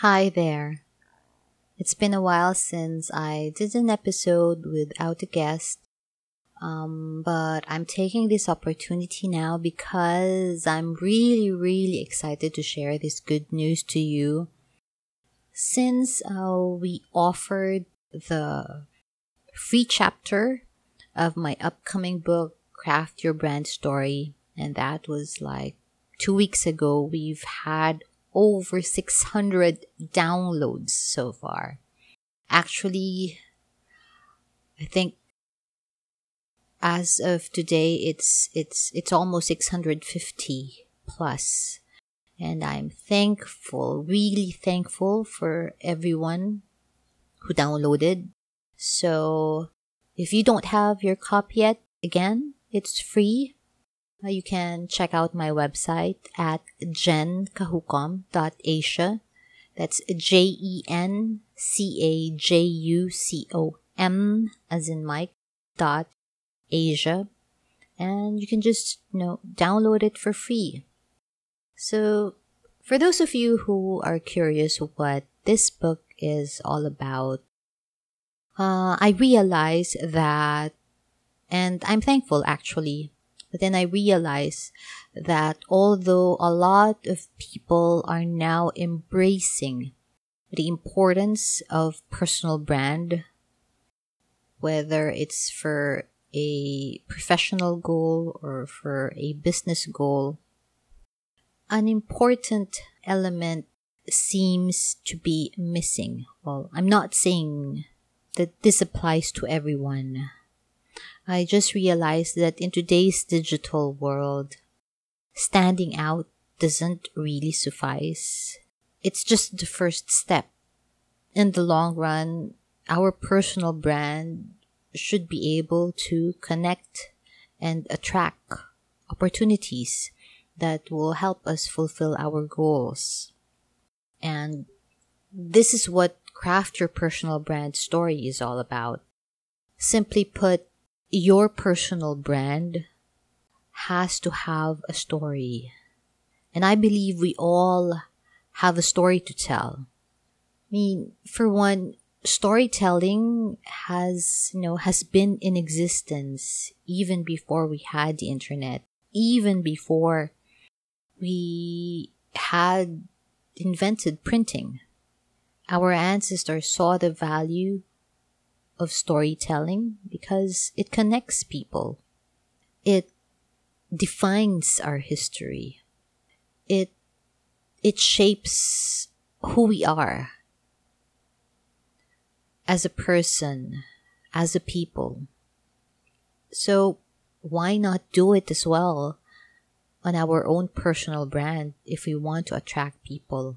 Hi there. It's been a while since I did an episode without a guest, um, but I'm taking this opportunity now because I'm really, really excited to share this good news to you. Since uh, we offered the free chapter of my upcoming book, Craft Your Brand Story, and that was like two weeks ago, we've had over 600 downloads so far. Actually, I think as of today it's it's it's almost 650 plus. And i'm thankful really thankful for everyone who downloaded. So if you don't have your copy yet again it's free you can check out my website at jencajucom.asia. That's J E N C A J U C O M as in Mike dot Asia. And you can just, you know, download it for free. So, for those of you who are curious what this book is all about, uh, I realize that, and I'm thankful actually, but then I realize that although a lot of people are now embracing the importance of personal brand, whether it's for a professional goal or for a business goal, an important element seems to be missing. Well, I'm not saying that this applies to everyone. I just realized that in today's digital world, standing out doesn't really suffice. It's just the first step. In the long run, our personal brand should be able to connect and attract opportunities that will help us fulfill our goals. And this is what Craft Your Personal Brand story is all about. Simply put, your personal brand has to have a story. And I believe we all have a story to tell. I mean, for one, storytelling has, you know, has been in existence even before we had the internet, even before we had invented printing. Our ancestors saw the value of storytelling because it connects people. It defines our history. It it shapes who we are as a person, as a people. So why not do it as well on our own personal brand if we want to attract people?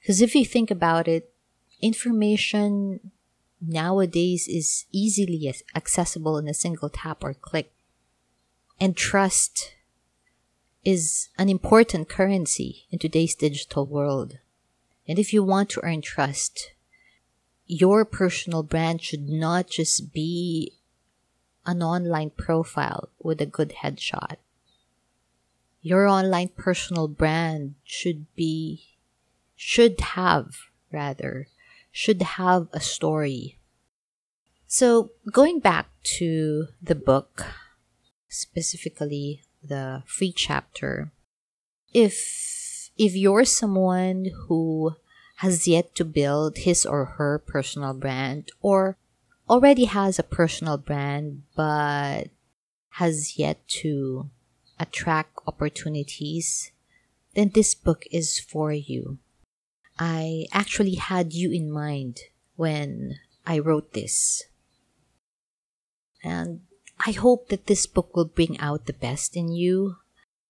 Because if you think about it, information nowadays is easily accessible in a single tap or click. And trust is an important currency in today's digital world. And if you want to earn trust, your personal brand should not just be an online profile with a good headshot. Your online personal brand should be, should have rather, should have a story. So, going back to the book, specifically the free chapter, if if you're someone who has yet to build his or her personal brand or already has a personal brand but has yet to attract opportunities, then this book is for you. I actually had you in mind when I wrote this. And I hope that this book will bring out the best in you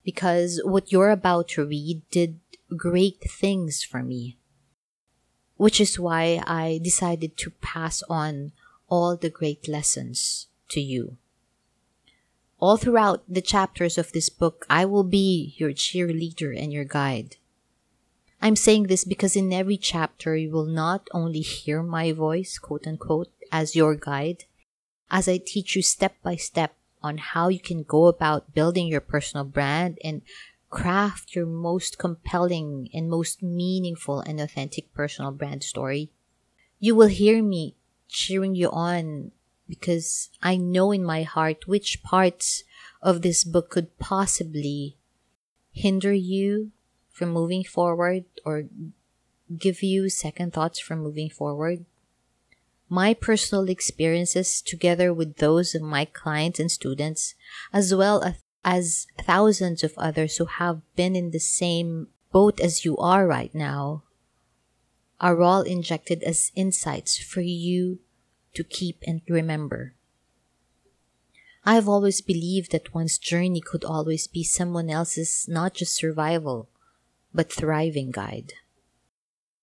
because what you're about to read did great things for me. Which is why I decided to pass on all the great lessons to you. All throughout the chapters of this book, I will be your cheerleader and your guide. I'm saying this because in every chapter you will not only hear my voice, quote unquote, as your guide, as I teach you step by step on how you can go about building your personal brand and craft your most compelling and most meaningful and authentic personal brand story. You will hear me cheering you on because I know in my heart which parts of this book could possibly hinder you from moving forward or give you second thoughts from moving forward. My personal experiences, together with those of my clients and students, as well as thousands of others who have been in the same boat as you are right now, are all injected as insights for you to keep and remember. I have always believed that one's journey could always be someone else's not just survival, but thriving guide.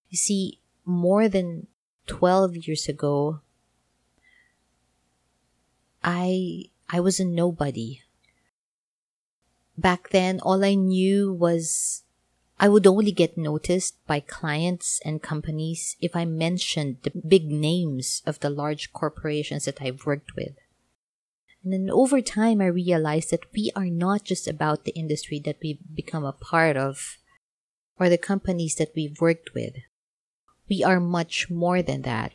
You see, more than 12 years ago, I I was a nobody. Back then, all I knew was I would only get noticed by clients and companies if I mentioned the big names of the large corporations that I've worked with. And then over time, I realized that we are not just about the industry that we've become a part of or the companies that we've worked with. We are much more than that.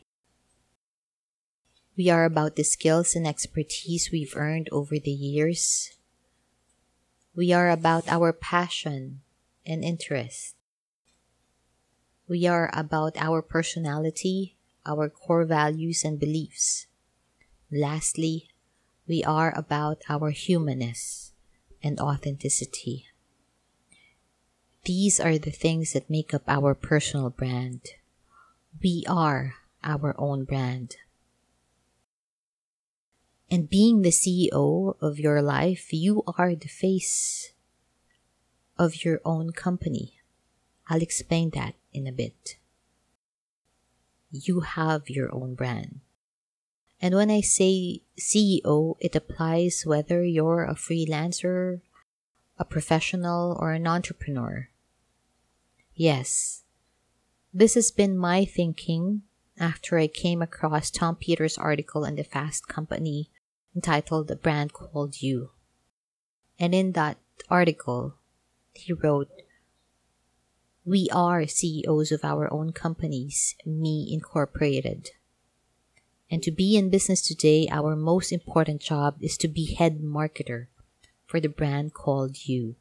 We are about the skills and expertise we've earned over the years. We are about our passion and interest. We are about our personality, our core values and beliefs. Lastly, we are about our humanness and authenticity. These are the things that make up our personal brand. We are our own brand. And being the CEO of your life, you are the face of your own company. I'll explain that in a bit. You have your own brand. And when I say CEO, it applies whether you're a freelancer, a professional, or an entrepreneur. Yes, this has been my thinking after I came across Tom Peters' article in the Fast Company entitled The Brand Called You. And in that article, he wrote, We are CEOs of our own companies, me incorporated. And to be in business today, our most important job is to be head marketer for the brand called you.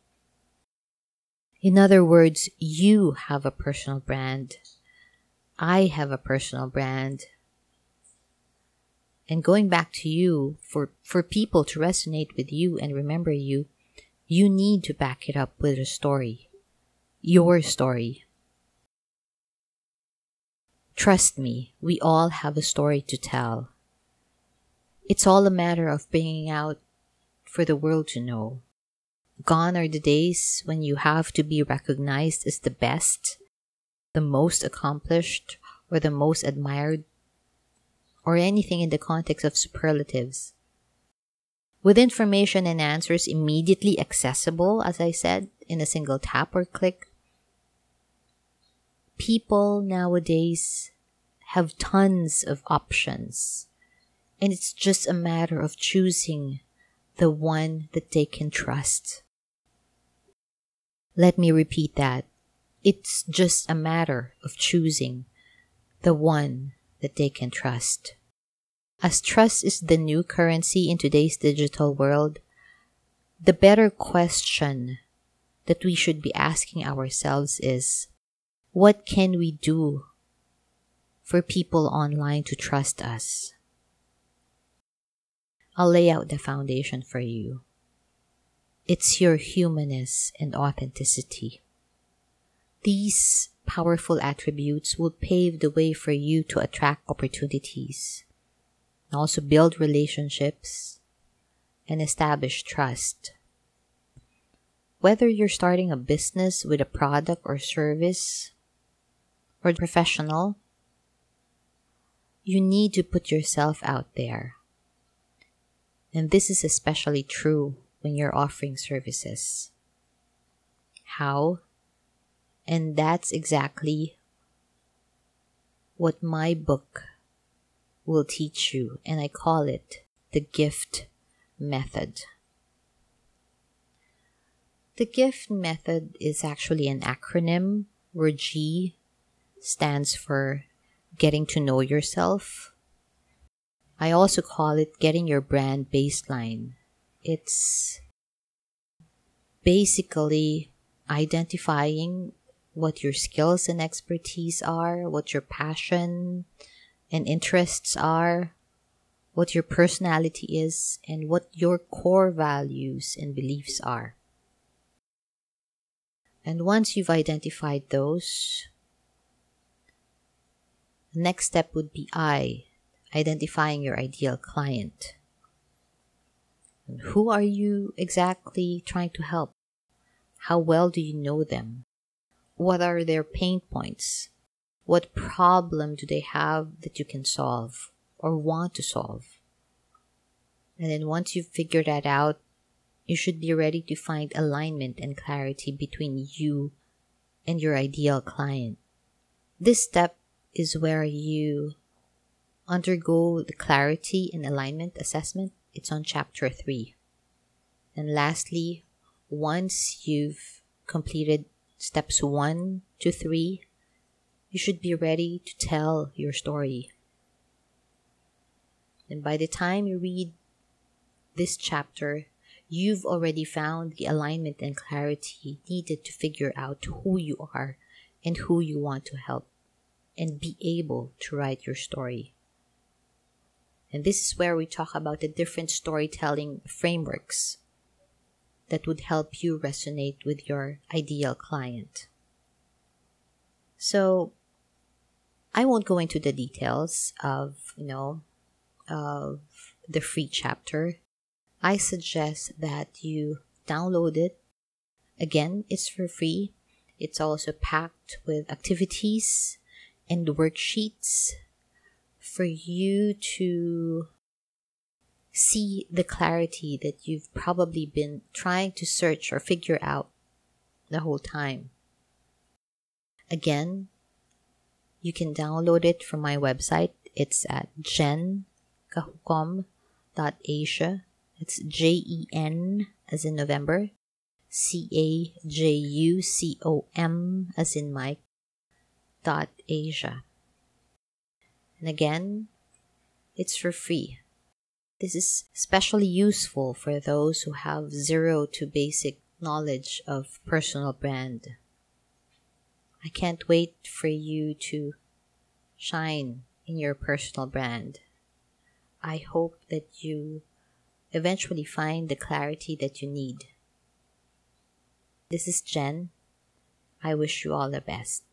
In other words, you have a personal brand. I have a personal brand. And going back to you, for, for people to resonate with you and remember you, you need to back it up with a story. Your story. Trust me, we all have a story to tell. It's all a matter of bringing out for the world to know. Gone are the days when you have to be recognized as the best, the most accomplished, or the most admired, or anything in the context of superlatives. With information and answers immediately accessible, as I said, in a single tap or click, people nowadays have tons of options. And it's just a matter of choosing the one that they can trust. Let me repeat that. It's just a matter of choosing the one that they can trust. As trust is the new currency in today's digital world, the better question that we should be asking ourselves is what can we do for people online to trust us? I'll lay out the foundation for you. It's your humanness and authenticity. These powerful attributes will pave the way for you to attract opportunities and also build relationships and establish trust. Whether you're starting a business with a product or service or professional, you need to put yourself out there. And this is especially true when you're offering services. How? And that's exactly what my book will teach you, and I call it the gift method. The GIFT method is actually an acronym where G stands for getting to know yourself. I also call it getting your brand baseline. It's basically identifying what your skills and expertise are, what your passion and interests are, what your personality is, and what your core values and beliefs are. And once you've identified those, the next step would be I, identifying your ideal client. Who are you exactly trying to help? How well do you know them? What are their pain points? What problem do they have that you can solve or want to solve? And then once you've figured that out, you should be ready to find alignment and clarity between you and your ideal client. This step is where you undergo the clarity and alignment assessment. It's on chapter 3. And lastly, once you've completed steps 1 to 3, you should be ready to tell your story. And by the time you read this chapter, you've already found the alignment and clarity needed to figure out who you are and who you want to help and be able to write your story. And this is where we talk about the different storytelling frameworks that would help you resonate with your ideal client. So, I won't go into the details of, you know, of the free chapter I suggest that you download it. Again, it's for free. It's also packed with activities and worksheets for you to see the clarity that you've probably been trying to search or figure out the whole time. Again, you can download it from my website. It's at jencajucom.asia it's J E N as in November, C A J U C O M as in Mike, dot Asia. And again, it's for free. This is especially useful for those who have zero to basic knowledge of personal brand. I can't wait for you to shine in your personal brand. I hope that you eventually find the clarity that you need. This is Jen. I wish you all the best.